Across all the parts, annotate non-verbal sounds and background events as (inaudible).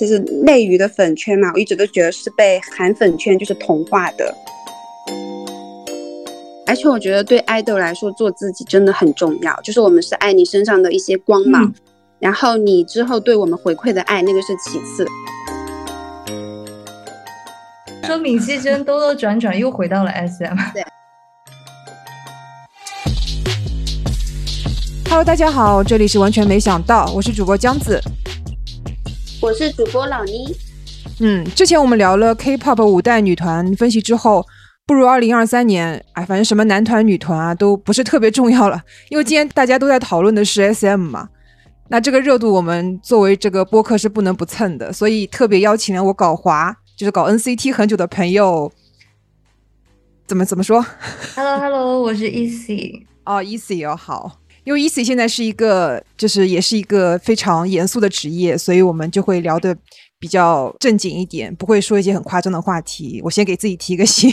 其实内娱的粉圈嘛，我一直都觉得是被韩粉圈就是同化的。而且我觉得对爱豆来说，做自己真的很重要。就是我们是爱你身上的一些光芒，然后你之后对我们回馈的爱，那个是其次。说闵熙珍兜兜转转又回到了 SM。对。Hello，大家好，这里是完全没想到，我是主播江子，我是主播老妮。嗯，之前我们聊了 K-pop 五代女团分析之后，不如二零二三年，哎，反正什么男团女团啊都不是特别重要了，(laughs) 因为今天大家都在讨论的是 SM 嘛。那这个热度我们作为这个播客是不能不蹭的，所以特别邀请了我搞华，就是搞 NCT 很久的朋友，怎么怎么说？Hello，Hello，我是 Easy。(laughs) 哦，Easy 哦，好。因为 Easy 现在是一个，就是也是一个非常严肃的职业，所以我们就会聊的比较正经一点，不会说一些很夸张的话题。我先给自己提个醒。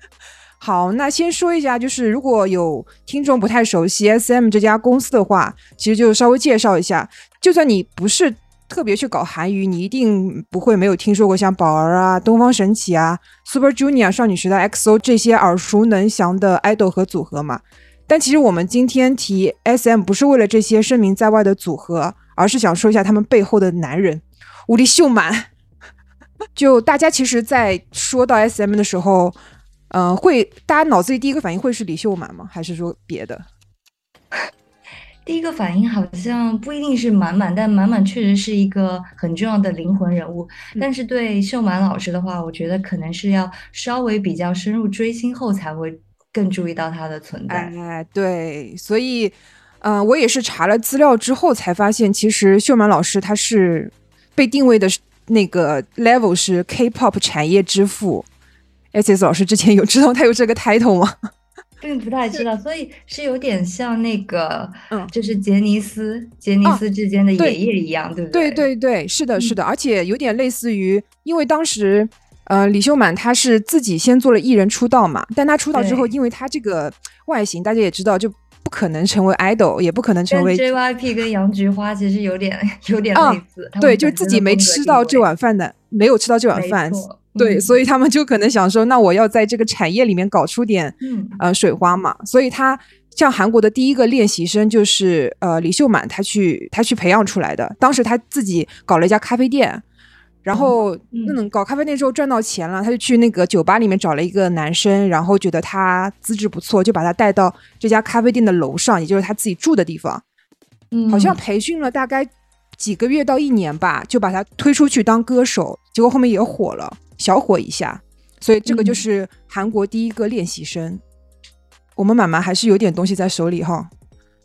(laughs) 好，那先说一下，就是如果有听众不太熟悉 SM 这家公司的话，其实就稍微介绍一下。就算你不是特别去搞韩娱，你一定不会没有听说过像宝儿啊、东方神起啊、Super Junior、少女时代、XO 这些耳熟能详的 idol 和组合嘛。但其实我们今天提 SM 不是为了这些声名在外的组合，而是想说一下他们背后的男人——武力秀满。(laughs) 就大家其实，在说到 SM 的时候，嗯，会大家脑子里第一个反应会是李秀满吗？还是说别的？第一个反应好像不一定是满满，但满满确实是一个很重要的灵魂人物。但是对秀满老师的话，我觉得可能是要稍微比较深入追星后才会。更注意到它的存在，哎，对，所以，嗯，我也是查了资料之后才发现，其实秀满老师他是被定位的那个 level 是 K-pop 产业之父。S.S 老师之前有知道他有这个 title 吗？(laughs) 并不太知道，所以是有点像那个，(laughs) 嗯，就是杰尼斯杰尼斯之间的爷爷一样，对不对？对对对，是的，是的，而且有点类似于，因为当时。呃，李秀满他是自己先做了艺人出道嘛，但他出道之后，因为他这个外形，大家也知道，就不可能成为 idol，也不可能成为 JYP 跟杨菊花其实有点有点类似，对，就自己没吃到这碗饭的，没有吃到这碗饭，对，所以他们就可能想说，那我要在这个产业里面搞出点，嗯，呃，水花嘛，所以他像韩国的第一个练习生就是呃李秀满，他去他去培养出来的，当时他自己搞了一家咖啡店。然后，嗯，搞咖啡店之后赚到钱了，他就去那个酒吧里面找了一个男生，然后觉得他资质不错，就把他带到这家咖啡店的楼上，也就是他自己住的地方。嗯，好像培训了大概几个月到一年吧，就把他推出去当歌手，结果后面也火了，小火一下。所以这个就是韩国第一个练习生。我们满满还是有点东西在手里哈。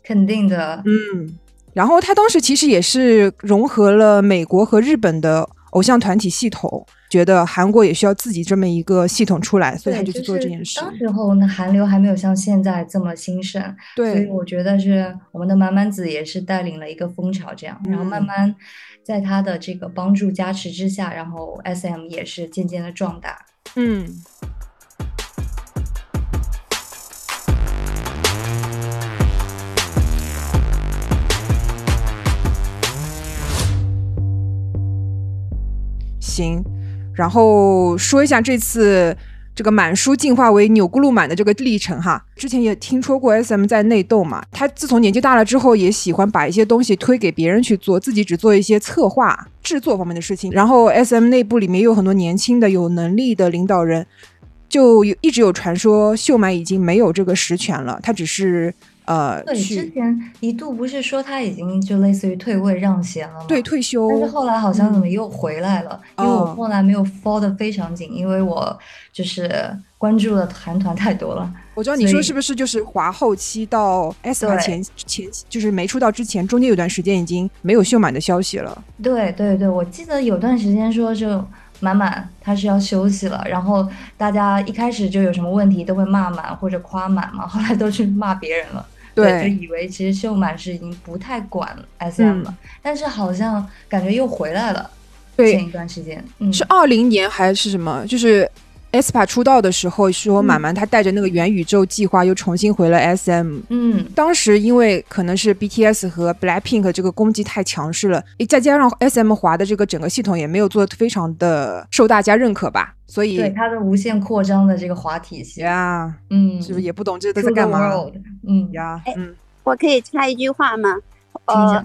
肯定的，嗯。然后他当时其实也是融合了美国和日本的。偶像团体系统觉得韩国也需要自己这么一个系统出来，所以他就去做这件事。当时候呢，韩流还没有像现在这么兴盛，对，所以我觉得是我们的满满子也是带领了一个风潮，这样，然后慢慢在他的这个帮助加持之下，然后 SM 也是渐渐的壮大。嗯。行，然后说一下这次这个满叔进化为钮钴禄满的这个历程哈。之前也听说过 SM 在内斗嘛，他自从年纪大了之后，也喜欢把一些东西推给别人去做，自己只做一些策划、制作方面的事情。然后 SM 内部里面有很多年轻的、有能力的领导人，就有一直有传说秀满已经没有这个实权了，他只是。呃，对，之前一度不是说他已经就类似于退位让贤了吗？对，退休。但是后来好像怎么又回来了？因为我后来没有 follow 的非常紧，因为我就是关注的韩团太多了。我知道你说是不是就是华后期到 S 前前就是没出道之前，中间有段时间已经没有秀满的消息了。对对对，我记得有段时间说就满满他是要休息了，然后大家一开始就有什么问题都会骂满或者夸满嘛，后来都去骂别人了。对，就以为其实秀满是已经不太管 SM 了，但是好像感觉又回来了。对，前一段时间，是二零年还是什么？就是 aespa 出道的时候，说满满他带着那个元宇宙计划又重新回了 SM。嗯，当时因为可能是 BTS 和 Blackpink 这个攻击太强势了，再加上 SM 华的这个整个系统也没有做的非常的受大家认可吧，所以对它的无限扩张的这个滑体系呀，嗯，是不是也不懂这都在干嘛？嗯呀，嗯，我可以插一句话吗？呃。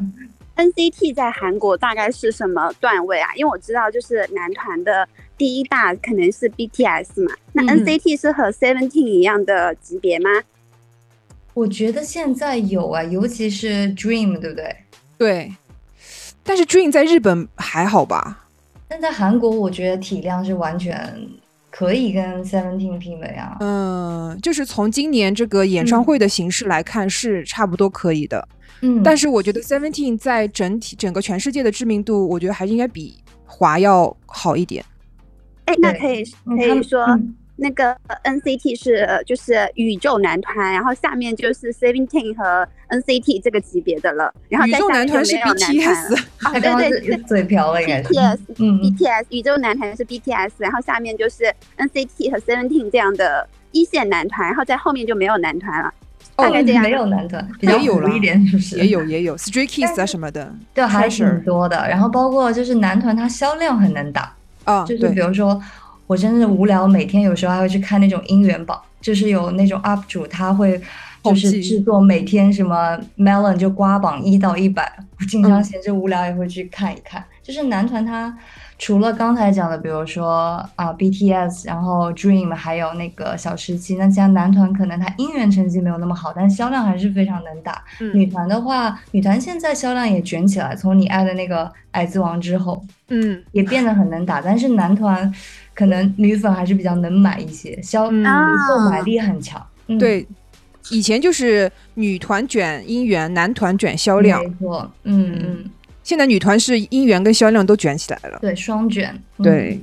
NCT 在韩国大概是什么段位啊？因为我知道，就是男团的第一大可能是 BTS 嘛。那 NCT 是和 Seventeen 一样的级别吗？我觉得现在有啊，尤其是 Dream，对不对？对。但是 Dream 在日本还好吧？但在韩国，我觉得体量是完全可以跟 Seventeen 媲美啊。嗯，就是从今年这个演唱会的形式来看，是差不多可以的。嗯，但是我觉得 Seventeen 在整体整个全世界的知名度，我觉得还是应该比华要好一点。哎，那可以可以说那个 NCT 是就是宇宙男团，然后下面就是 Seventeen 和 NCT 这个级别的了。然后宇宙男团是 BTS，对对对，嘴瓢了应该是 BTS，嗯，BTS 宇宙男团是 BTS，然后下面就是 NCT 和 Seventeen 这样的一线男团，然后在后面就没有男团了。大概这样，没有男团，比较有一点，是不是？也有也有 Stray Kids 啊什么的，对，还挺多的。然后包括就是男团，它销量很能打啊。就是比如说，我真的无聊，每天有时候还会去看那种姻缘榜，就是有那种 UP 主他会就是制作每天什么 Melon 就瓜榜一到一百，我经常闲着无聊也会去看一看。就是男团它。除了刚才讲的，比如说啊 BTS，然后 Dream，还有那个小时期，那像男团可能他音源成绩没有那么好，但销量还是非常能打。女团的话，女团现在销量也卷起来，从你爱的那个《矮子王》之后，嗯，也变得很能打。但是男团可能女粉还是比较能买一些，销购买力很强。对，以前就是女团卷音源，男团卷销量。没错，嗯嗯。现在女团是音源跟销量都卷起来了，对，双卷。对，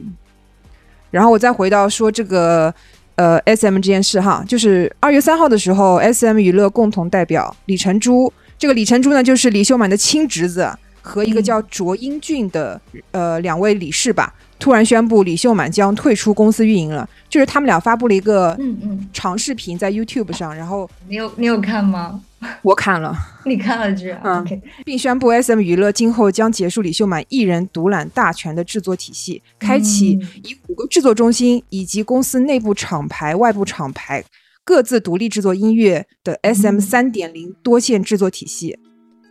然后我再回到说这个呃 S M 这件事哈，就是二月三号的时候，S M 娱乐共同代表李成洙，这个李成洙呢就是李秀满的亲侄子和一个叫卓英俊的呃两位理事吧。突然宣布李秀满将退出公司运营了，就是他们俩发布了一个嗯嗯。长视频在 YouTube 上，然后你有你有看吗？我看了，你看了这嗯，并宣布 SM 娱乐今后将结束李秀满一人独揽大权的制作体系，开启以五个制作中心以及公司内部厂牌、外部厂牌各自独立制作音乐的 SM 三点零多线制作体系。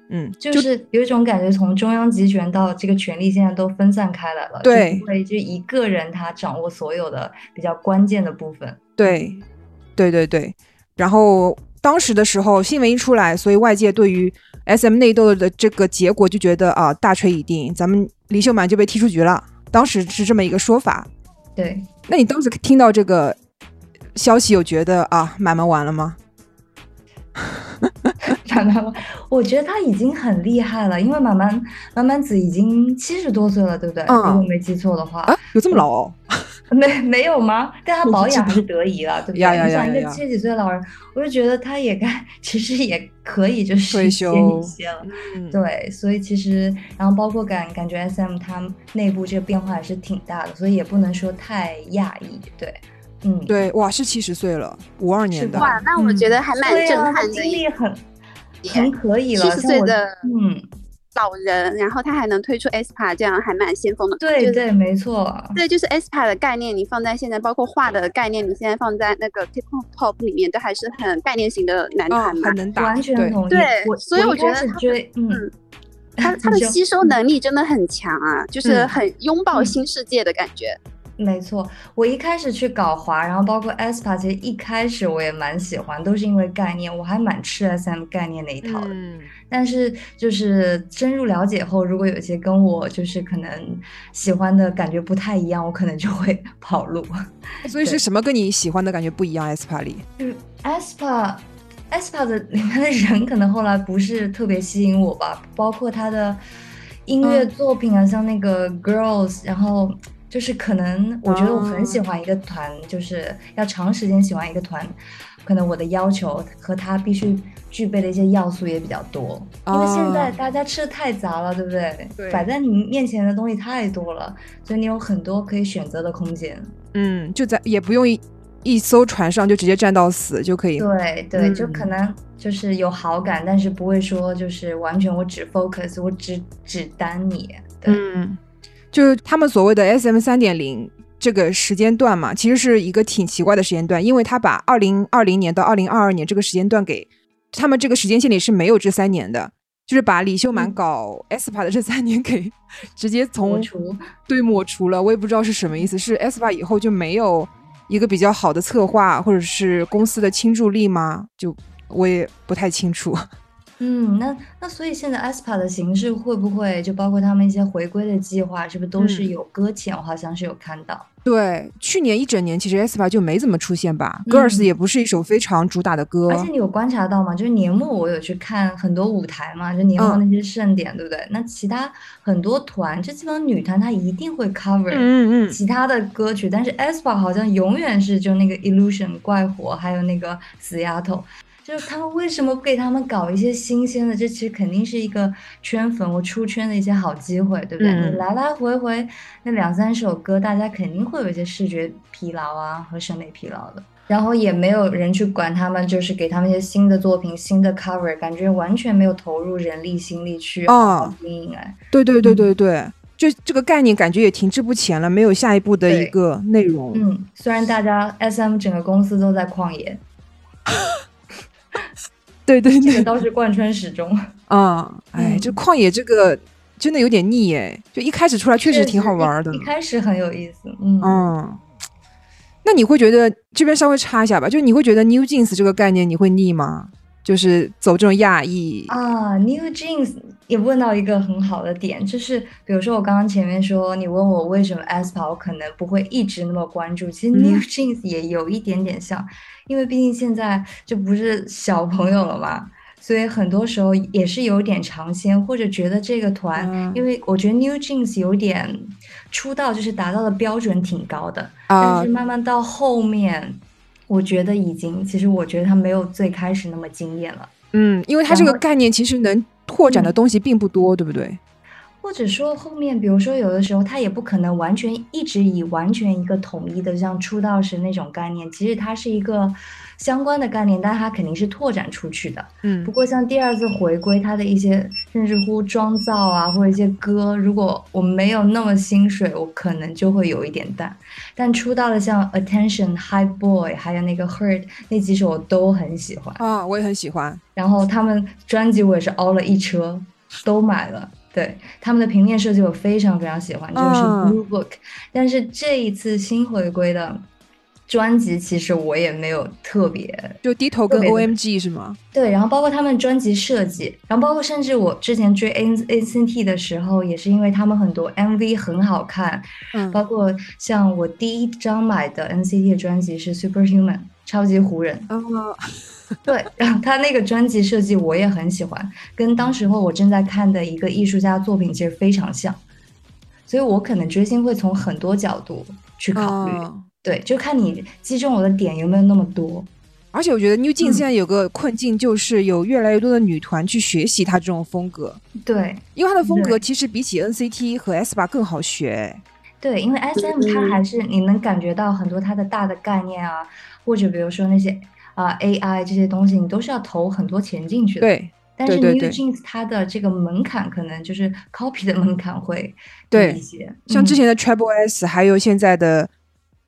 嗯，就是有一种感觉，从中央集权到这个权力现在都分散开来了，对，不会就一个人他掌握所有的比较关键的部分。对，对对对。然后当时的时候，新闻一出来，所以外界对于 SM 内斗的这个结果就觉得啊，大锤已定，咱们李秀满就被踢出局了。当时是这么一个说法。对，那你当时听到这个消息，有觉得啊，满满完了吗？(laughs) 满满，(laughs) 我觉得他已经很厉害了，因为满满满满子已经七十多岁了，对不对？如果没记错的话，啊，有这么老哦？(laughs) 没没有吗？但他 (laughs) 保养还是得宜了，对不对？你想一个七十几岁的老人，我就觉得他也该，其实也可以就是退休一些了。对，所以其实，然后包括感感觉 S M 他内部这个变化还是挺大的，所以也不能说太讶异。对，嗯，对，哇，是七十岁了，五二年的，哇，那我觉得还蛮震撼的，经历很。很可以了，七十岁的嗯老人，然后他还能推出 SPA 这样还蛮先锋的。对对，没错。对，就是 SPA 的概念，你放在现在，包括画的概念，你现在放在那个 t i k t o p 里面，都还是很概念型的男团嘛，很能打，完全同意。对，所以我觉得追，嗯，他他的吸收能力真的很强啊，就是很拥抱新世界的感觉。没错，我一开始去搞滑，然后包括 ESPA，其实一开始我也蛮喜欢，都是因为概念，我还蛮吃 SM 概念那一套的。嗯，但是就是深入了解后，如果有些跟我就是可能喜欢的感觉不太一样，我可能就会 (laughs) 跑路。所以是什么跟你喜欢的感觉不一样？ESPA 里，嗯，SPA，SPA 的里面的人可能后来不是特别吸引我吧，包括他的音乐作品啊，像那个 Girls，然后。就是可能，我觉得我很喜欢一个团，就是要长时间喜欢一个团，可能我的要求和他必须具备的一些要素也比较多。因为现在大家吃的太杂了，对不对？对。摆在你面前的东西太多了，所以你有很多可以选择的空间。嗯，就在也不用一一艘船上就直接站到死就可以。对对，就可能就是有好感，但是不会说就是完全我只 focus，我只只单你。嗯，就是他们所谓的 S M 三点零。这个时间段嘛，其实是一个挺奇怪的时间段，因为他把二零二零年到二零二二年这个时间段给他们这个时间线里是没有这三年的，就是把李秀满搞 aespa 的这三年给 (laughs) 直接从对抹除了，我也不知道是什么意思，是 aespa 以后就没有一个比较好的策划或者是公司的倾注力吗？就我也不太清楚。嗯，那那所以现在 aespa 的形式会不会就包括他们一些回归的计划，是不是都是有搁浅？我好像是有看到。对，去年一整年其实 aespa 就没怎么出现吧，Girls 也不是一首非常主打的歌。而且你有观察到吗？就是年末我有去看很多舞台嘛，就年末那些盛典，对不对？那其他很多团，就基本上女团她一定会 cover 嗯嗯其他的歌曲，但是 aespa 好像永远是就那个 Illusion 怪火，还有那个死丫头。就是他们为什么不给他们搞一些新鲜的？这其实肯定是一个圈粉或出圈的一些好机会，对不对？你来来回回那两三首歌，大家肯定会有一些视觉疲劳啊和审美疲劳的。然后也没有人去管他们，就是给他们一些新的作品、新的 cover，感觉完全没有投入人力心力去经营。哎，对对对对对，就这个概念感觉也停滞不前了，没有下一步的一个内容。嗯，虽然大家 SM 整个公司都在旷野。(laughs) 对对对，倒是贯穿始终。(laughs) 啊，哎，这旷野这个真的有点腻哎，就一开始出来确实挺好玩的，一开始很有意思。嗯嗯，那你会觉得这边稍微插一下吧，就你会觉得 New Jeans 这个概念你会腻吗？就是走这种亚裔啊，New Jeans 也问到一个很好的点，就是比如说我刚刚前面说你问我为什么 aespa 我可能不会一直那么关注，其实 New Jeans 也有一点点像。因为毕竟现在就不是小朋友了嘛，所以很多时候也是有点尝鲜，或者觉得这个团，因为我觉得 New Jeans 有点出道就是达到的标准挺高的，但是慢慢到后面，我觉得已经，其实我觉得他没有最开始那么惊艳了。嗯，因为他这个概念其实能拓展的东西并不多，对不对？或者说后面，比如说有的时候他也不可能完全一直以完全一个统一的像出道时那种概念，其实它是一个相关的概念，但它肯定是拓展出去的。嗯，不过像第二次回归，它的一些甚至乎妆造啊，或者一些歌，如果我没有那么心水，我可能就会有一点淡。但出道的像 Attention、High Boy，还有那个 Hurt 那几首我都很喜欢啊，我也很喜欢。然后他们专辑我也是凹了一车，都买了。对他们的平面设计，我非常非常喜欢，就是 Blue Book。但是这一次新回归的专辑，其实我也没有特别就低头跟 OMG 是吗？对，然后包括他们专辑设计，然后包括甚至我之前追 N NCT 的时候，也是因为他们很多 MV 很好看。嗯，包括像我第一张买的 NCT 的专辑是 Superhuman 超级湖人。哦。对，然后他那个专辑设计我也很喜欢，跟当时候我正在看的一个艺术家作品其实非常像，所以我可能追星会从很多角度去考虑，对，就看你击中我的点有没有那么多。而且我觉得 New Jeans 现在有个困境，就是有越来越多的女团去学习他这种风格，对，因为他的风格其实比起 NCT 和 aespa 更好学。对，因为 SM 它还是你能感觉到很多它的大的概念啊，或者比如说那些。啊，AI 这些东西你都是要投很多钱进去的。对，但是 New Jeans 它的这个门槛可能就是 copy 的门槛会低一些。像之前的 Triple S，还有现在的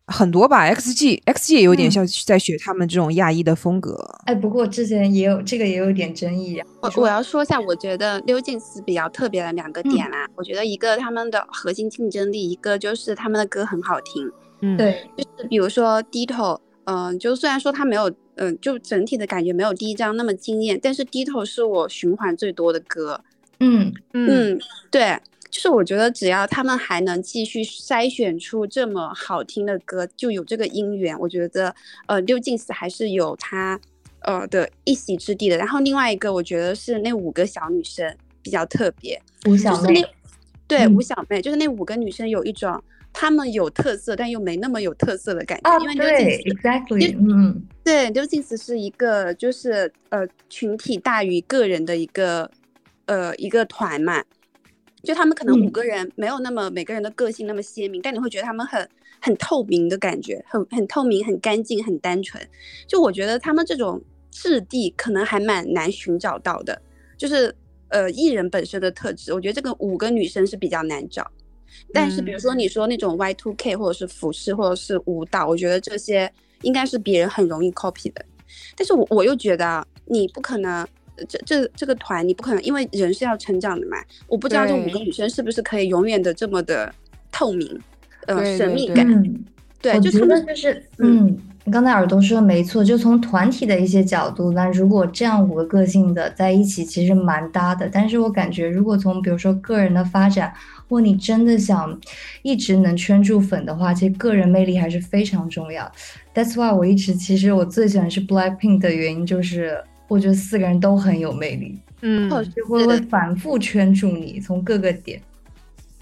很多吧，XG，XG 也有点像在学他们这种亚裔的风格。哎，不过之前也有这个也有点争议。啊我我要说一下，我觉得 New Jeans 比较特别的两个点啦。我觉得一个他们的核心竞争力，一个就是他们的歌很好听。嗯，对，就是比如说 Ditto，嗯，就虽然说他没有。嗯，就整体的感觉没有第一张那么惊艳，但是低头是我循环最多的歌。嗯嗯，对，就是我觉得只要他们还能继续筛选出这么好听的歌，就有这个姻缘。我觉得呃，六进四还是有他呃的一席之地的。然后另外一个，我觉得是那五个小女生比较特别。五小妹，对，五小妹就是那五个女生有一种她们有特色，但又没那么有特色的感觉。因为对，exactly，嗯，对，刘静思是一个就是呃群体大于个人的一个呃一个团嘛。就他们可能五个人没有那么每个人的个性那么鲜明，但你会觉得他们很很透明的感觉，很很透明、很干净、很单纯。就我觉得他们这种质地可能还蛮难寻找到的，就是呃艺人本身的特质，我觉得这个五个女生是比较难找。但是比如说你说那种 Y two K 或者是服饰或者是舞蹈，我觉得这些应该是别人很容易 copy 的。但是我我又觉得你不可能。这这这个团你不可能，因为人是要成长的嘛。我不知道这五个女生是不是可以永远的这么的透明，呃，神秘感。对，就他们就是，嗯，你刚才耳朵说的没错，就从团体的一些角度，那如果这样五个个性的在一起，其实蛮搭的。但是我感觉，如果从比如说个人的发展，或你真的想一直能圈住粉的话，其实个人魅力还是非常重要。That's why 我一直其实我最喜欢是 Blackpink 的原因就是。我觉得四个人都很有魅力，嗯，就会会反复圈住你，从各个点。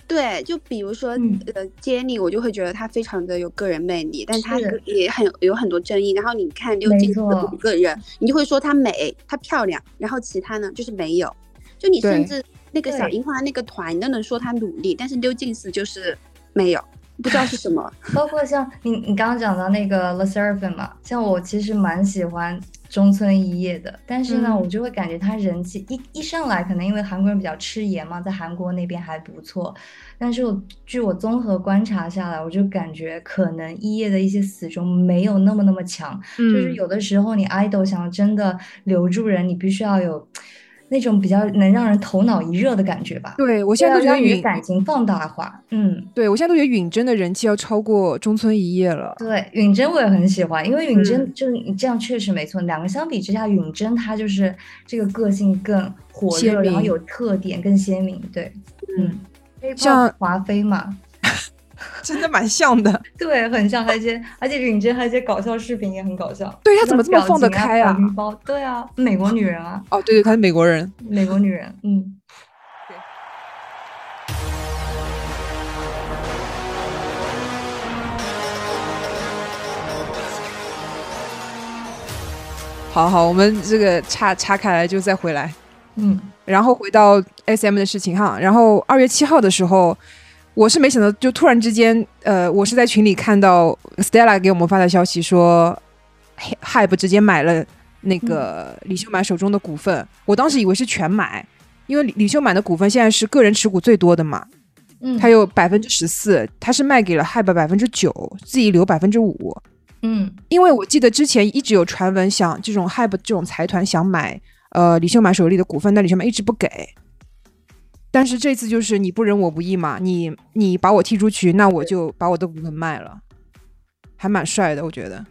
对，就比如说呃，Jennie，我就会觉得她非常的有个人魅力，但她也很有很多争议。然后你看刘静思五个人，你就会说她美，她漂亮，然后其他呢就是没有。就你甚至那个小樱花那个团，你都能说她努力，但是刘静思就是没有，不知道是什么。包括像你你刚刚讲到那个 The Seraphim 嘛，像我其实蛮喜欢。中村一叶的，但是呢，我就会感觉他人气一一上来，可能因为韩国人比较吃盐嘛，在韩国那边还不错。但是我据我综合观察下来，我就感觉可能一叶的一些死忠没有那么那么强。就是有的时候你 idol 想要真的留住人，你必须要有。那种比较能让人头脑一热的感觉吧。对我现在都觉得允感情放大化。嗯，对我现在都觉得允真的人气要超过中村一叶了。对，允真我也很喜欢，因为允真就是你这样确实没错。两个相比之下，允真她就是这个个性更火热，然后有特点更鲜明。对，嗯，像华妃嘛。(laughs) 真的蛮像的，对，很像。而且而且允真还有一些搞笑视频也很搞笑。对他怎么这么放得开啊？包，对啊，美国女人啊。哦，对对，她是美国人，美国女人。嗯。对。好好，我们这个岔岔开来就再回来。嗯。然后回到 SM 的事情哈，然后二月七号的时候。我是没想到，就突然之间，呃，我是在群里看到 Stella 给我们发的消息，说 Hype 直接买了那个李秀满手中的股份。我当时以为是全买，因为李秀满的股份现在是个人持股最多的嘛，嗯，他有百分之十四，他是卖给了 Hype 百分之九，自己留百分之五，嗯，因为我记得之前一直有传闻，想这种 Hype 这种财团想买呃李秀满手里的股份，但李秀满一直不给。但是这次就是你不仁我不义嘛，你你把我踢出去，那我就把我的股份卖了，还蛮帅的，我觉得。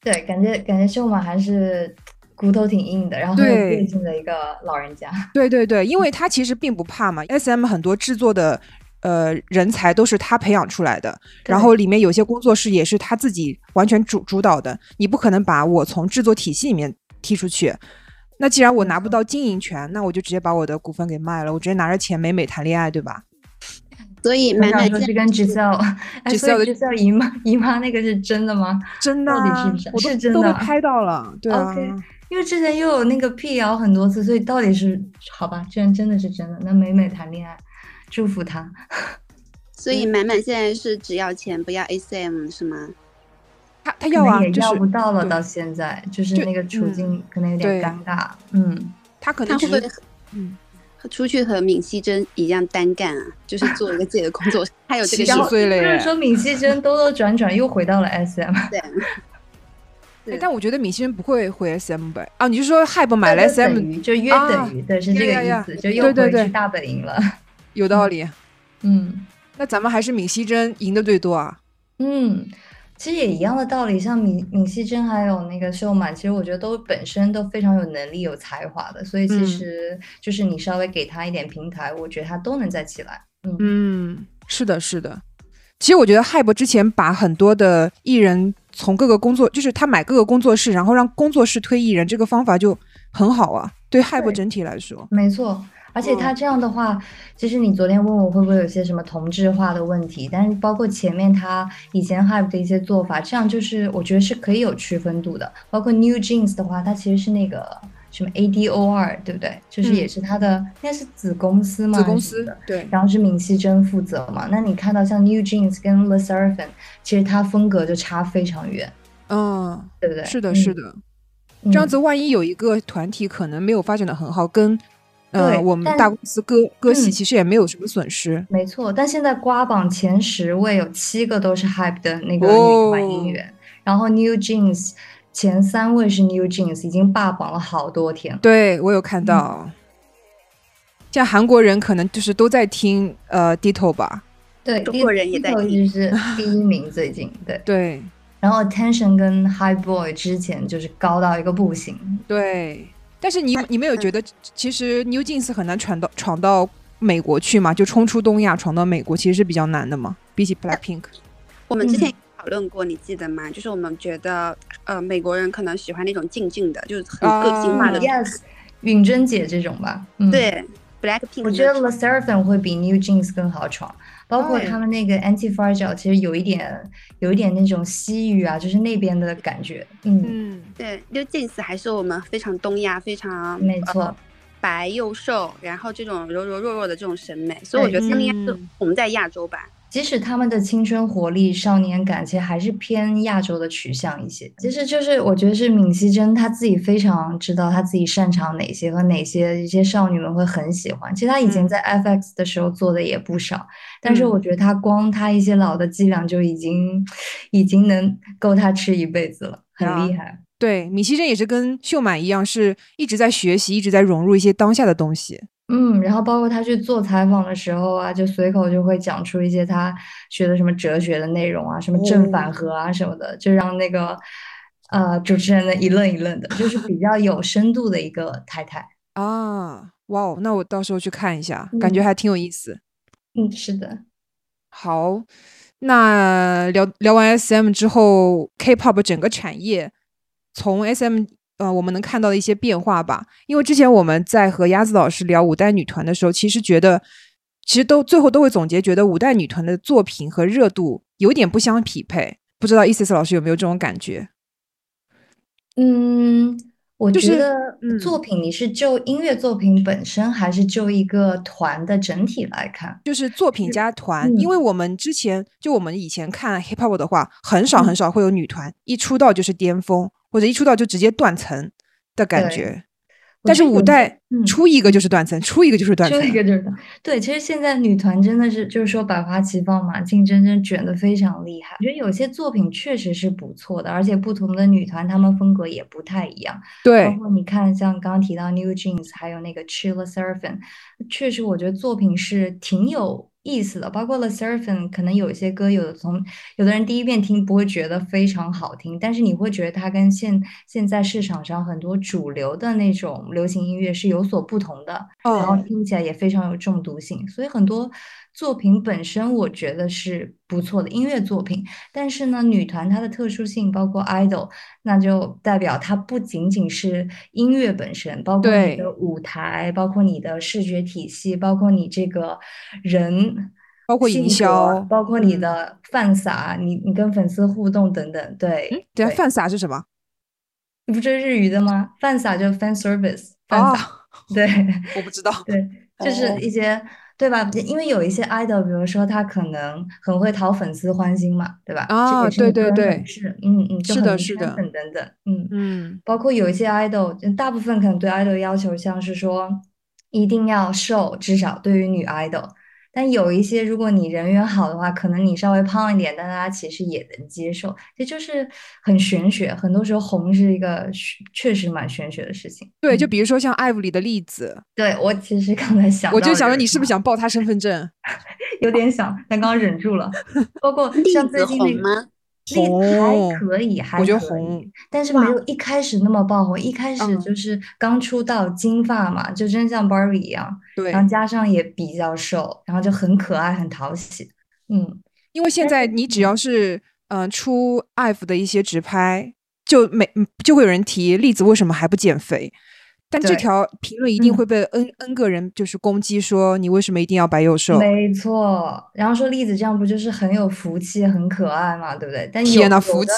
对，感觉感觉秀马还是骨头挺硬的，然后很有个性的一个老人家。(laughs) 对对对，因为他其实并不怕嘛，S M 很多制作的呃人才都是他培养出来的，然后里面有些工作室也是他自己完全主主导的，你不可能把我从制作体系里面踢出去。那既然我拿不到经营权，那我就直接把我的股份给卖了，我直接拿着钱美美谈恋爱，对吧？所以满满是跟 (laughs) 的 Giselle 姨妈 (laughs) 姨妈那个是真的吗？真的，到底是不是？我是真的，都被拍到了。对啊，因为之前又有那个辟谣很多次，所以到底是好吧？居然真的是真的，那美美谈恋爱，祝福她。(laughs) 所以满满现在是只要钱不要 ACM 是吗？他他要啊，也要不到了。到现在就是那个处境可能有点尴尬。嗯，他可能他会不会嗯出去和闵熙珍一样单干啊？就是做一个自己的工作，他有这个十岁了就是说闵熙珍兜兜转转又回到了 SM。对，(laughs) 但我觉得闵熙珍不会回 SM 吧？啊，你是说 Hype 买了 SM 就约等于对是这个意思，就又回去大本营了。有道理。(laughs) 嗯，那咱们还是闵熙珍赢的最多啊。嗯。其实也一样的道理，像闵闵熙珍还有那个秀满，其实我觉得都本身都非常有能力、有才华的，所以其实就是你稍微给他一点平台，我觉得他都能再起来。嗯，是的，是的。其实我觉得 Hype 之前把很多的艺人从各个工作，就是他买各个工作室，然后让工作室推艺人，这个方法就很好啊。对 Hype 整体来说，没错。而且他这样的话，其实你昨天问我会不会有些什么同质化的问题，但是包括前面他以前 Hype 的一些做法，这样就是我觉得是可以有区分度的。包括 New Jeans 的话，它其实是那个什么 ADOR，对不对？就是也是它的应该是子公司嘛，子公司对。然后是闵熙珍负责嘛。那你看到像 New Jeans 跟 Le Sserafim，其实它风格就差非常远，嗯，对不对？是的，是的。这样子，万一有一个团体可能没有发展的很好，跟呃，我们大公司割割席其实也没有什么损失。没错，但现在瓜榜前十位有七个都是 Hype 的那个女团音乐，然后 New Jeans 前三位是 New Jeans，已经霸榜了好多天。对我有看到，像韩国人可能就是都在听呃 Ditto 吧？对，中国人也在听，就是 (laughs) 第一名最近。对对，然后 Attention 跟 High Boy 之前就是高到一个不行。对。但是你你没有觉得，其实 New Jeans 很难闯到闯到美国去嘛？就冲出东亚，闯到美国，其实是比较难的嘛。比起 Blackpink，我们之前讨论过，你记得吗？就是我们觉得，呃，美国人可能喜欢那种静静的，就是很个性化的，Yes，允贞姐这种吧。对，Blackpink，我觉得 The Seraphim 会比 New Jeans 更好闯。包括他们那个 Anti Fragile，其实有一点，有一点那种西语啊，就是那边的感觉。嗯，对，New Jeans 还是我们非常东亚，非常没错，白又瘦，然后这种柔柔弱弱的这种审美，所以我觉得他们应该是我们在亚洲版。即使他们的青春活力、少年感，其实还是偏亚洲的取向一些。其实就是我觉得是闵熙珍她自己非常知道她自己擅长哪些和哪些一些少女们会很喜欢。其实她以前在 FX 的时候做的也不少，但是我觉得她光她一些老的伎俩就已经已经能够她吃一辈子了，很厉害。对，闵熙珍也是跟秀满一样，是一直在学习，一直在融入一些当下的东西。嗯，然后包括他去做采访的时候啊，就随口就会讲出一些他学的什么哲学的内容啊，什么正反合啊什么的，就让那个呃主持人呢一愣一愣的，就是比较有深度的一个太太啊。哇哦，那我到时候去看一下，感觉还挺有意思。嗯，是的。好，那聊聊完 SM 之后，K-pop 整个产业从 SM。呃，我们能看到的一些变化吧，因为之前我们在和鸭子老师聊五代女团的时候，其实觉得，其实都最后都会总结，觉得五代女团的作品和热度有点不相匹配。不知道 esis 老师有没有这种感觉？嗯，我觉得作品你是就音乐作品本身，还是就一个团的整体来看？就是作品加团，因为我们之前就我们以前看 Hip Hop 的话，很少很少会有女团一出道就是巅峰。或者一出道就直接断层的感觉，但是五代出一个就是断层，出一个就是断层，出一个就是断。对，其实现在女团真的是就是说百花齐放嘛，竞争真卷的非常厉害。我觉得有些作品确实是不错的，而且不同的女团她们风格也不太一样。对，包括你看像刚刚提到 New Jeans，还有那个 Chilla Seraphim，确实我觉得作品是挺有。意思的，包括 The Seraphim，可能有一些歌，有的从有的人第一遍听不会觉得非常好听，但是你会觉得它跟现现在市场上很多主流的那种流行音乐是有所不同的，然后听起来也非常有中毒性，所以很多。作品本身我觉得是不错的音乐作品，但是呢，女团它的特殊性，包括 idol，那就代表它不仅仅是音乐本身，包括你的舞台，包括你的视觉体系，包括你这个人，包括营销，包括你的饭撒，你你跟粉丝互动等等。对，对，饭撒是什么？你不是日语的吗？饭撒就 fan service，饭撒。(laughs) 对，我不知道。对，就是一些。对吧？因为有一些 idol，比如说他可能很会讨粉丝欢心嘛，对吧？啊，对对对，是，嗯嗯，是的，是的，等等，嗯嗯，包括有一些 idol，大部分可能对 idol 要求像是说一定要瘦，至少对于女 idol。但有一些，如果你人缘好的话，可能你稍微胖一点，但大家其实也能接受。这就是很玄学，很多时候红是一个确实蛮玄学的事情。对，就比如说像艾弗里的例子。对我其实刚才想，我就想着你是不是想报他身份证？(laughs) 有点想，但刚刚忍住了。包括 (laughs) 像最近那个。红还可以，还我觉得红，但是没有一开始那么爆红。一开始就是刚出道，金发嘛，就真像 Barbie 一样。对，然后加上也比较瘦，然后就很可爱，很讨喜。嗯，因为现在你只要是嗯出 IVE 的一些直拍，就每就会有人提栗子为什么还不减肥。但这条评论一定会被 n n 个人就是攻击，说你为什么一定要白幼瘦？没错，然后说栗子这样不就是很有福气、很可爱嘛，对不对？但天呐，福气！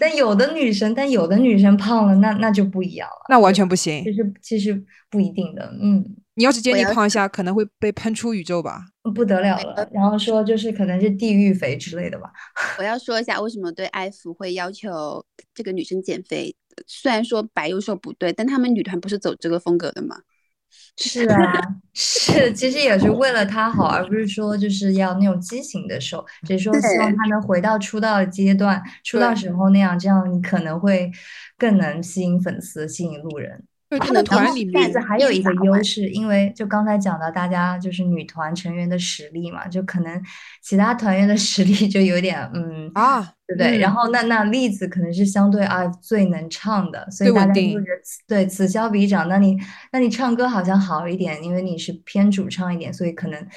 但有的女生，但有的女生胖了，那那就不一样了，那完全不行。其实其实不一定的，嗯，你要是坚定胖一下，可能会被喷出宇宙吧？不得了了。然后说就是可能是地狱肥之类的吧。(laughs) 我要说一下为什么对艾芙会要求这个女生减肥。虽然说白幼瘦不对，但他们女团不是走这个风格的吗？(laughs) 是啊，(laughs) 是，其实也是为了她好，而不是说就是要那种畸形的瘦，只是说希望她能回到出道的阶段，出道时候那样，这样你可能会更能吸引粉丝，吸引路人。对他们团里面，还有一个优势，因为就刚才讲到大家就是女团成员的实力嘛，就可能其他团员的实力就有点嗯啊，对不对？然后那那栗子可能是相对啊最能唱的，所以大家就觉得对此消彼长。那你那你唱歌好像好一点，因为你是偏主唱一点，所以可能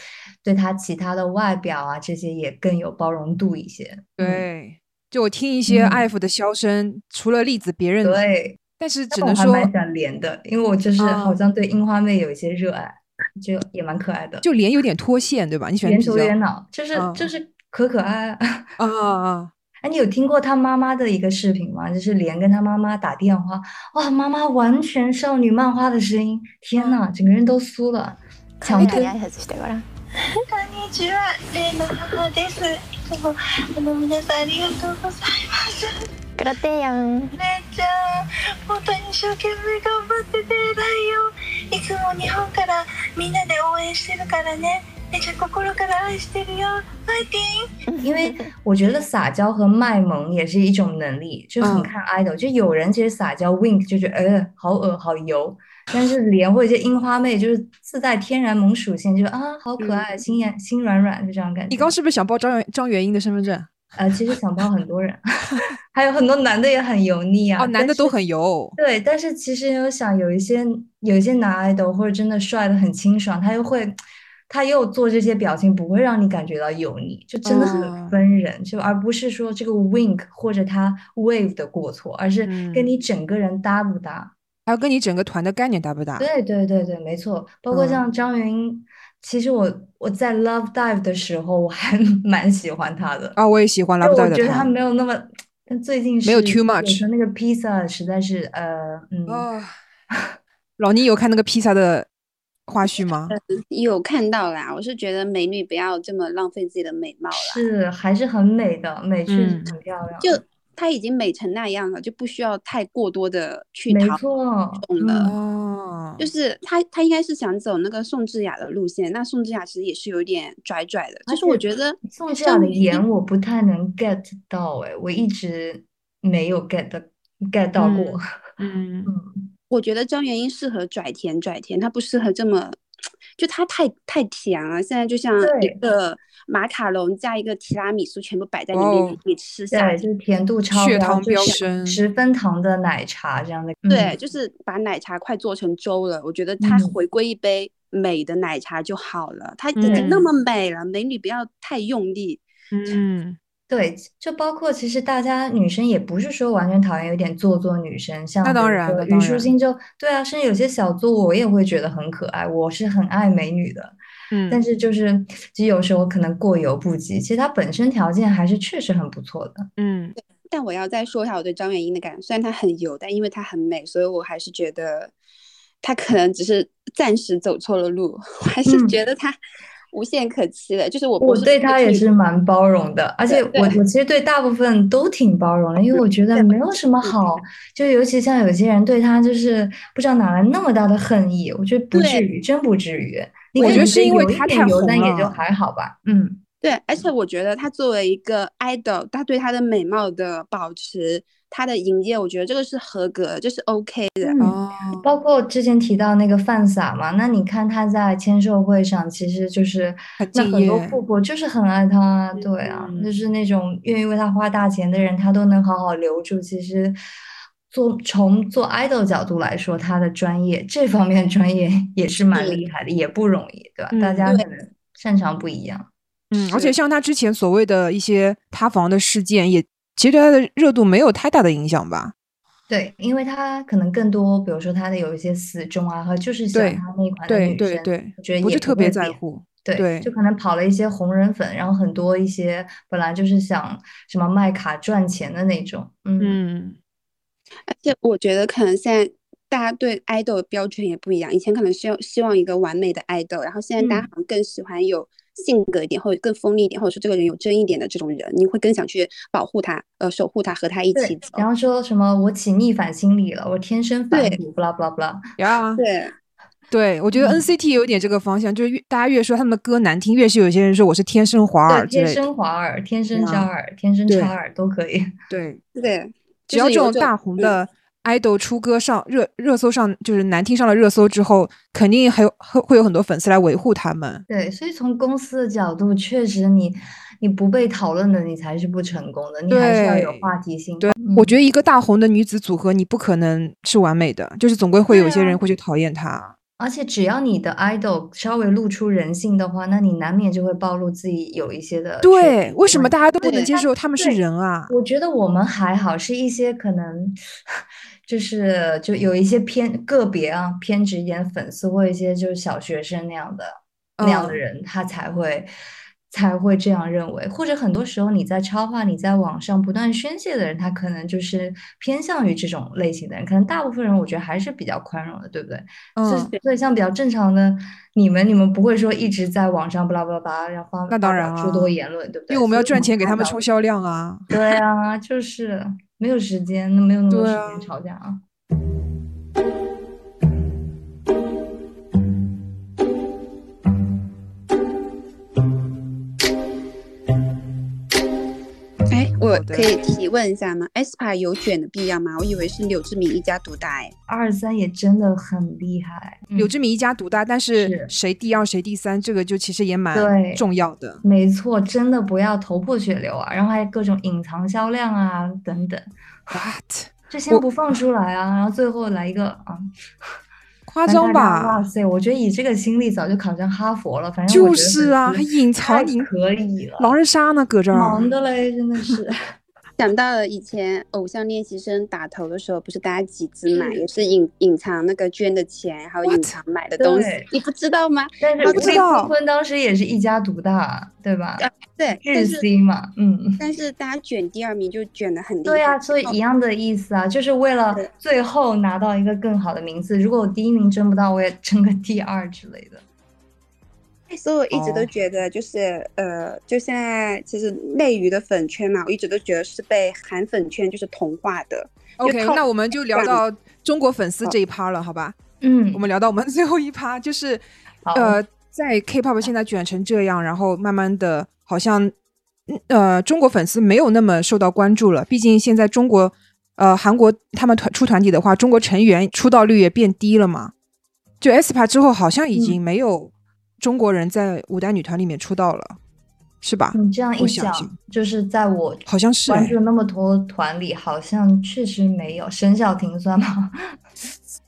对他其他的外表啊这些也更有包容度一些。对，就我听一些艾芙的箫声，除了栗子，别人对。但是只能说，还蛮想连的，因为我就是好像对樱花妹有一些热爱，就也蛮可爱的。就连有点脱线，对吧？你喜欢圆头圆脑，就是就是可可爱啊啊！(laughs) 哎，你有听过他妈妈的一个视频吗？就是连跟他妈妈打电话，哇，妈妈完全少女漫画的声音，天呐，整个人都酥了。强推。プロテイアン姉ちゃん 本当に一生懸命頑張ってて偉いよいつも日本からみんなで応援してるからね姉ちゃん心から愛してるよ因为我觉得撒娇和卖萌也是一种能力，就很看 idol。就有人其实撒娇 wink 就觉得呃好恶好油，但是连或者一些樱花妹就是自带天然萌属性，就啊好可爱，心眼心软软就这样感觉。你刚是不是想报张元张元英的身份证？ 呃，其实想抱很多人，(laughs) 还有很多男的也很油腻啊。哦，男的都很油。对，但是其实有想有一些有一些男爱豆或者真的帅的很清爽，他又会他又做这些表情，不会让你感觉到油腻，就真的很分人，就而不是说这个 wink 或者他 wave 的过错，而是跟你整个人搭不搭，还有跟你整个团的概念搭不搭。对对对对，没错，包括像张云。其实我我在 Love Dive 的时候，我还 (laughs) 蛮喜欢他的啊，我也喜欢 Love Dive 我觉得他没有那么，但最近没有 Too Much。那个披萨实在是呃嗯。老倪有看那个披萨的花絮吗？(laughs) 有看到啦。我是觉得美女不要这么浪费自己的美貌啦。是，还是很美的，美确实很漂亮。就。他已经美成那样了，就不需要太过多的去讨懂了。就是他，他应该是想走那个宋智雅的路线。那宋智雅其实也是有点拽拽的。就是我觉得宋智雅的颜我不太能 get 到，哎，我一直没有 get get 到过。嗯 (laughs) 嗯，我觉得张元英适合拽甜拽甜，她不适合这么。(tsk) 就她太太甜了，现在就像一个马卡龙加一个提拉米苏，全部摆在你面前，你吃下来，就是甜度超血糖飙升，十分糖的奶茶这样的。对，就是把奶茶快做成粥了。我觉得它回归一杯美的奶茶就好了。它已经那么美了，美女不要太用力。嗯。对，就包括其实大家女生也不是说完全讨厌有点做作女生，像那当然，虞书欣就对啊，甚至有些小作我也会觉得很可爱。我是很爱美女的，嗯，但是就是其实有时候可能过犹不及。其实他本身条件还是确实很不错的，嗯。但我要再说一下我对张元英的感觉，虽然她很油，但因为她很美，所以我还是觉得她可能只是暂时走错了路，(laughs) 我还是觉得她。无限可期的，就是我，我对她也是蛮包容的，而且我我其实对大部分都挺包容的，因为我觉得没有什么好，就尤其像有些人对她就是不知道哪来那么大的恨意，我觉得不至于，真不至于。我觉得是因为他太红了，也就还好吧。嗯，对，而且我觉得他作为一个 idol，他对他的美貌的保持。他的营业，我觉得这个是合格，就是 OK 的。嗯，包括之前提到那个范洒嘛，那你看他在签售会上，其实就是那很多富婆就是很爱他，对啊，就是那种愿意为他花大钱的人，他都能好好留住。其实做从做 idol 角度来说，他的专业这方面专业也是蛮厉害的，也不容易，对吧？大家可能擅长不一样。嗯，而且像他之前所谓的一些塌房的事件，也。其实对他的热度没有太大的影响吧？对，因为他可能更多，比如说他的有一些死忠啊，和就是喜欢他那一款的对女生，对对我觉得也不是特别在乎。对，对就可能跑了一些红人粉，然后很多一些本来就是想什么卖卡赚钱的那种，嗯，嗯，而且我觉得可能现在大家对爱豆的标准也不一样，以前可能是要希望一个完美的爱豆，然后现在大家嗯。好像更喜欢有性格一点，或者更锋利一点，或者说这个人有争议点的这种人，你会更想去保护他，呃，守护他，和他一起走。，然后说什么我起逆反心理了，我天生反对骨，不啦不啦不啦，呀，对，对，我觉得嗯。NCT 有点这个方向，就是越大家越说他们的歌难听，越是有些人说我是天生华尔对，天。生华尔，天生啊扎尔，天生对查尔都可以，对，对，只要这种大红嗯的 idol 出歌上热热搜上，就是难听上了热搜之后，肯定还有会会有很多粉丝来维护他们。对，所以从公司的角度，确实你你不被讨论的，你才是不成功的，你还是要有话题性。对，嗯我觉得一个大红的女子组合，你不可能是完美的，就是总归会有些人会去讨厌她。而且只要你的 idol 稍微露出人性的话，那你难免就会暴露自己有一些的对，为什么大家都不能接受他们是人啊？我觉得我们还好，是一些可能就是就有一些偏个别啊偏执一点粉丝或一些就是小学生那样的、那样的嗯人，他才会才会这样认为。或者很多时候你在超话、你在网上不断宣泄的人，他可能就是偏向于这种类型的人。可能大部分人我觉得还是比较宽容的，对不对？所以嗯，所以像比较正常的你们，你们不会说一直在网上巴拉巴拉巴拉，然后发那当然啊多言论，对不对？因为我们要赚钱给他们冲销量啊。对啊，就是没有时间，没有那么多时间吵架啊。我可以提问一下吗？aespa 有卷的必要吗？我以为是柳智敏一家独大，哎，二三也真的很厉害，嗯柳智敏一家独大，但是是谁第二谁第三，这个就其实也蛮重要的。没错，真的不要头破血流啊，然后还有各种隐藏销量啊等等，What？这先不放出来啊，然后最后来一个啊，夸张吧哇？塞，我觉得以这个心力早就考上哈佛了，反正就是啊，还隐藏可以了，狼人杀呢，搁这儿忙。的嘞，真的是。想到了以前偶像练习生打头的时候，不是大家集资买，也是隐隐藏那个捐的钱，还有隐藏买的东西，你不知道吗？但是我不知吴亦道坤当时也是一家独大，对吧？对，日 C 嘛，嗯。但是大家卷第二名就卷的很厉害。对啊、所以一样的意思啊，就是为了最后拿到一个更好的名次。如果我第一名争不到，我也争个第二之类的。所以我一直都哦觉得，就是、呃，就现在其实内娱的粉圈嘛，我一直都觉得是被韩粉圈就是同化的。OK，那我们就聊到中国粉丝这一趴了，好吧？嗯我们聊到我们最后一趴，就是呃，在 K-pop 现在卷成这样，然后慢慢的，好像嗯呃，中国粉丝没有那么受到关注了。毕竟现在中国呃韩国他们团出团体的话，中国成员出道率也变低了嘛。就 aespa 之后，好像已经没有中国人在五代女团里面出道了，是吧？你这样一讲想想，就是在我好像是、哎关注那么多团里，好像确实没有。沈小婷算吗？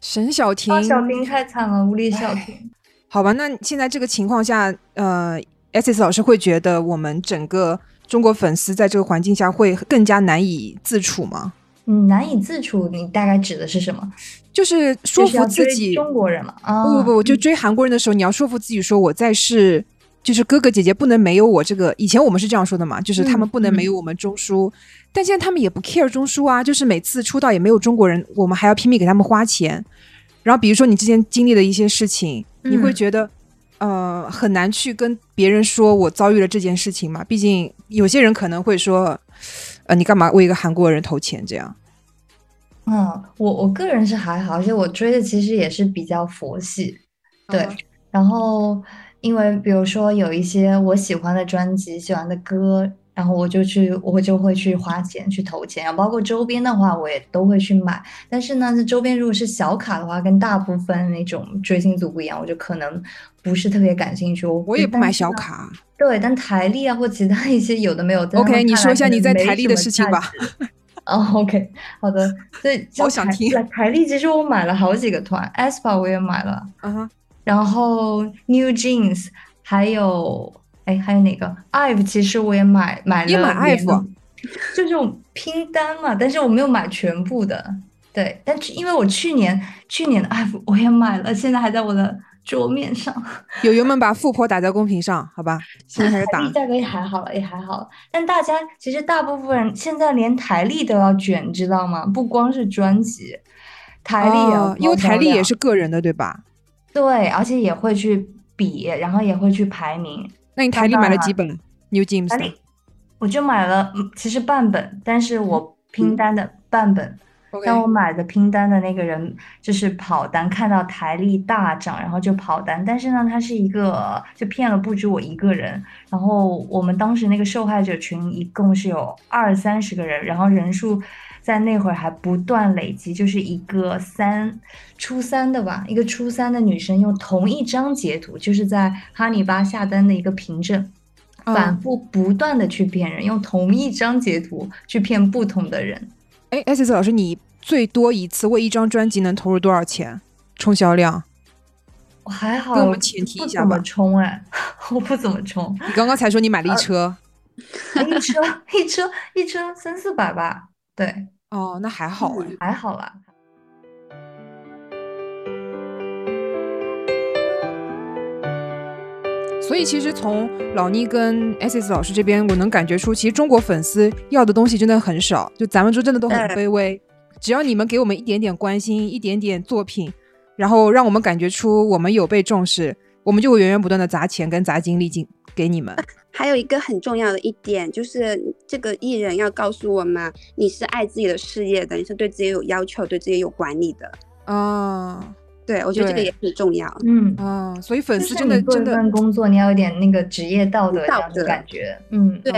沈小婷，啊，小婷太惨了，无力小婷。好吧，那现在这个情况下，呃，S S 老师会觉得我们整个中国粉丝在这个环境下会更加难以自处吗？嗯，难以自处，你大概指的是什么？就是说服自己，中国人嘛？啊，不不不，就追韩国人的时候，你要说服自己说，我在是，就是哥哥姐姐不能没有我这个。以前我们是这样说的嘛，就是他们嗯不能没有我们中枢，但现在他们也不 care 中枢啊，就是每次出道也没有中国人，我们还要拼命给他们花钱。然后比如说你之前经历的一些事情，你会嗯觉得。呃，很难去跟别人说我遭遇了这件事情嘛，毕竟有些人可能会说，呃，你干嘛为一个韩国人投钱这样？嗯，我我个人是还好，而且我追的其实也是比较佛系，对。嗯然后因为比如说有一些我喜欢的专辑、喜欢的歌，然后我就去，我就会去花钱去投钱，然后包括周边的话，我也都会去买。但是呢，这周边如果是小卡的话，跟大部分那种追星族不一样，我就可能不是特别感兴趣。我我也不买小。呢卡。对，但台历啊或其他一些有的没有。在 (laughs) OK，你说一下你在台历的事情吧。哦，OK，好的，所以 (laughs) 像台好想听。来台历，其实我买了好几个团，aespa 我也买了，然后 New Jeans，还有哎还有哪个？IVE，其实我也买买了你也买 IVE 啊？就这种拼单嘛，但是我没有买全部的。对，但是因为我去年去年的 Ive 我也买了，现在还在我的桌面上。(laughs) 友友们把富婆打在公屏上，好吧？现在开始打。价格也还好了，也还好了。但大家其实大部分人现在连台历都要卷，知道吗？不光是专辑，台历啊，因为台历也是个人的，对吧？对，而且也会去比，然后也会去排名。那你台历买了几本？New Jeans？我就买了，其实半本，但是我拼单的半本。当我买的拼单的那个人就是跑单，看到台历大涨，然后就跑单。但是呢，他是一个就骗了不止我一个人。然后我们当时那个受害者群一共是有二三十个人，然后人数在那会儿还不断累积。就是一个三初三的吧，一个初三的女生用同一张截图，就是在哈尼巴下单的一个凭证，反复不断的去骗人，用同一张截图去骗不同的人。哎，S S 老师，你最多一次为一张专辑能投入多少钱？冲销量？我还好，跟我们前提一下吧。怎么冲？哎，我不怎么冲。你刚刚才说你买了一车，一车一车一车三四百吧？对。哦，那还好哎，还好啦。所以其实从老倪跟 S S 老师这边，我能感觉出，其实中国粉丝要的东西真的很少，就咱们说真的都很卑微。只要你们给我们一点点关心，一点点作品，然后让我们感觉出我们有被重视，我们就会源源不断的砸钱跟砸精力进给你们。(laughs) 还有一个很重要的一点，就是这个艺人要告诉我们，你是爱自己的事业的，你是对自己有要求、对自己有管理的。啊。对，我觉得这个也很重要。嗯啊，所以粉丝真的真的工作，你要有点那个职业道德这样的感觉。嗯，对，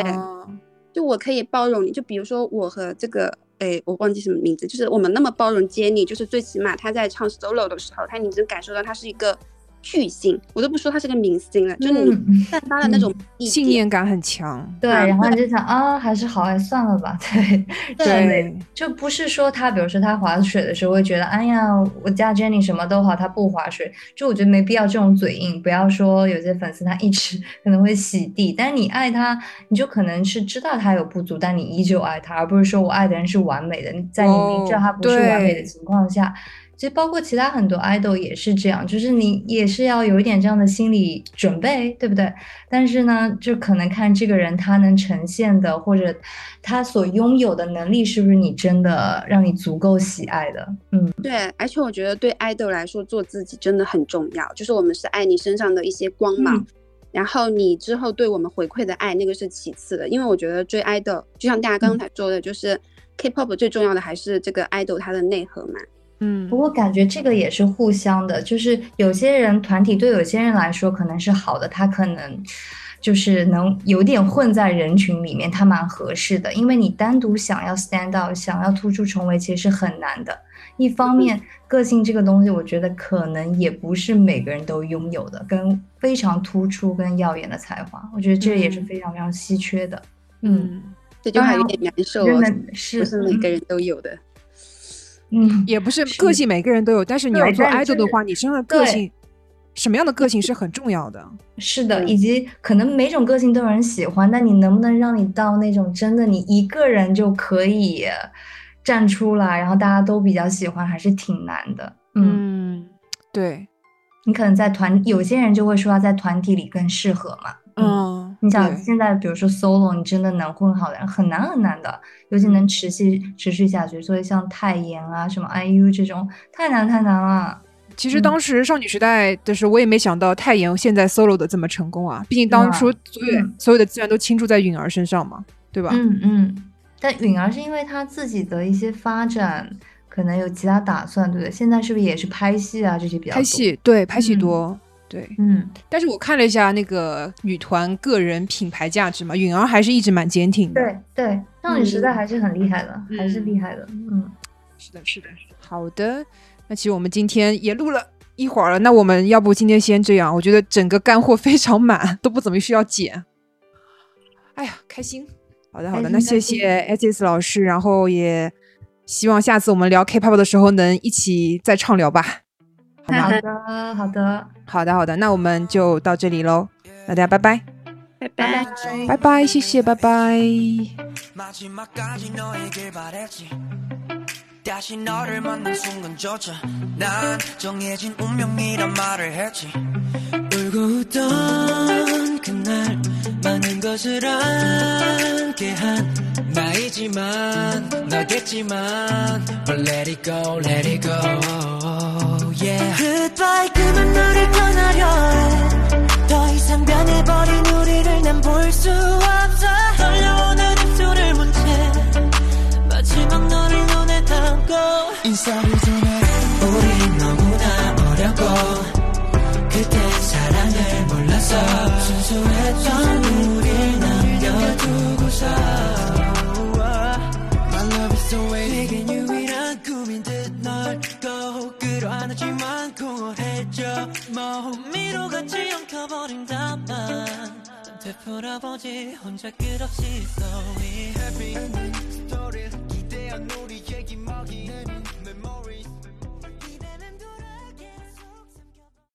就我可以包容你，就比如说我和这个，哎，我忘记什么名字，就是我们那么包容 Jenny，，就是最起码他在唱 solo 的时候，他你能感受到他是一个。巨星，我都不说他是个明星了，就你散发的那种信念感很强。对，然后你就想啊，还是好，哎，算了吧。(laughs) 对对，就不是说他，比如说他划水的时候会觉得，哎呀，我家 Jenny 什么都好，他不划水，就我觉得没必要这种嘴硬。不要说有些粉丝他一直可能会洗地，但是你爱他，你就可能是知道他有不足，但你依旧爱他，而不是说我爱的人是完美的，在你明知道他不是完美的情况下。其实包括其他很多 idol 也是这样，就是你也是要有一点这样的心理准备，对不对？但是呢，就可能看这个人他能呈现的，或者他所拥有的能力是不是你真的让你足够喜爱的。嗯，对。而且我觉得对 idol 来说，做自己真的很重要。就是我们是爱你身上的一些光芒，然后你之后对我们回馈的爱，那个是其次的。因为我觉得追 idol，就像大家刚才说的，就是 K-pop 最重要的还是这个 idol 它的内核嘛。嗯，不过感觉这个也是互相的，就是有些人团体对有些人来说可能是好的，他可能就是能有点混在人群里面，他蛮合适的。因为你单独想要 stand out，想要突出重围，其实是很难的。一方面，个性这个东西，我觉得可能也不是每个人都拥有的，跟非常突出跟耀眼的才华，我觉得这也是非常非常稀缺的。嗯，这句话有点难受，是不是每个人都有的？嗯，也不是个性，每个人都有。但是你要做 idol 的话，你身上的个性，什么样的个性是很重要的。是的，以及可能每种个性都有人喜欢，但你能不能让你到那种真的你一个人就可以站出来，然后大家都比较喜欢，还是挺难的。嗯，对。你可能在团，有些人就会说他在团体里更适合嘛。嗯，你想现在比如说 solo，你真的能混好的人很难很难的，尤其能持续持续下去。所以像泰妍啊、什么 IU 这种，太难太难了。其实当时少女时代的时候，我也没想到泰妍现在 solo 的这么成功啊。毕竟当初所有所有的资源都倾注在允儿身上嘛，对吧？嗯嗯。但允儿是因为她自己的一些发展，可能有其他打算，对不对？现在是不是也是拍戏啊这些比较？拍戏对，拍戏多。对，嗯，但是我看了一下那个女团个人品牌价值嘛，允儿还是一直蛮坚挺的。对对，少女时代还是很厉害的，还是厉害的。嗯，是的，是的。好的，那其实我们今天也录了一会儿了，那我们要不今天先这样？我觉得整个干货非常满，都不怎么需要剪。哎呀，开心。好的，好的，那谢谢 S S 老师，然后也希望下次我们聊 K-pop 的时候能一起再畅聊吧。好的，好的，好的，好的，那我们就到这里喽，大家拜拜，拜拜，拜拜，谢谢，拜拜。 다시 너를 만난 순간조차 난 정해진 운명이란 말을 했지 울고 웃던 그날 많은 것을 함께 한 나이지만 너겠지만 But let it go, let it go Yeah. Goodbye 그만 너를 떠나려 해 더 이상 변해버린 우리를 난 볼 수 없어. 떨려오는 입술을 문채 마지막 너를 눈에 담고. 인사를 전해 우린 너무나 어렸고. 그때 사랑을 몰라서. 순수했던 우릴 남겨두고서 just away 내겐 유일한 꿈인 듯널 꼭 끌어안았지만 공허해져 뭐 호미로 같이 엉켜버린 답만. 되풀아보지 혼자 끝없이 So we happy. 기대한 우리 얘기 먹이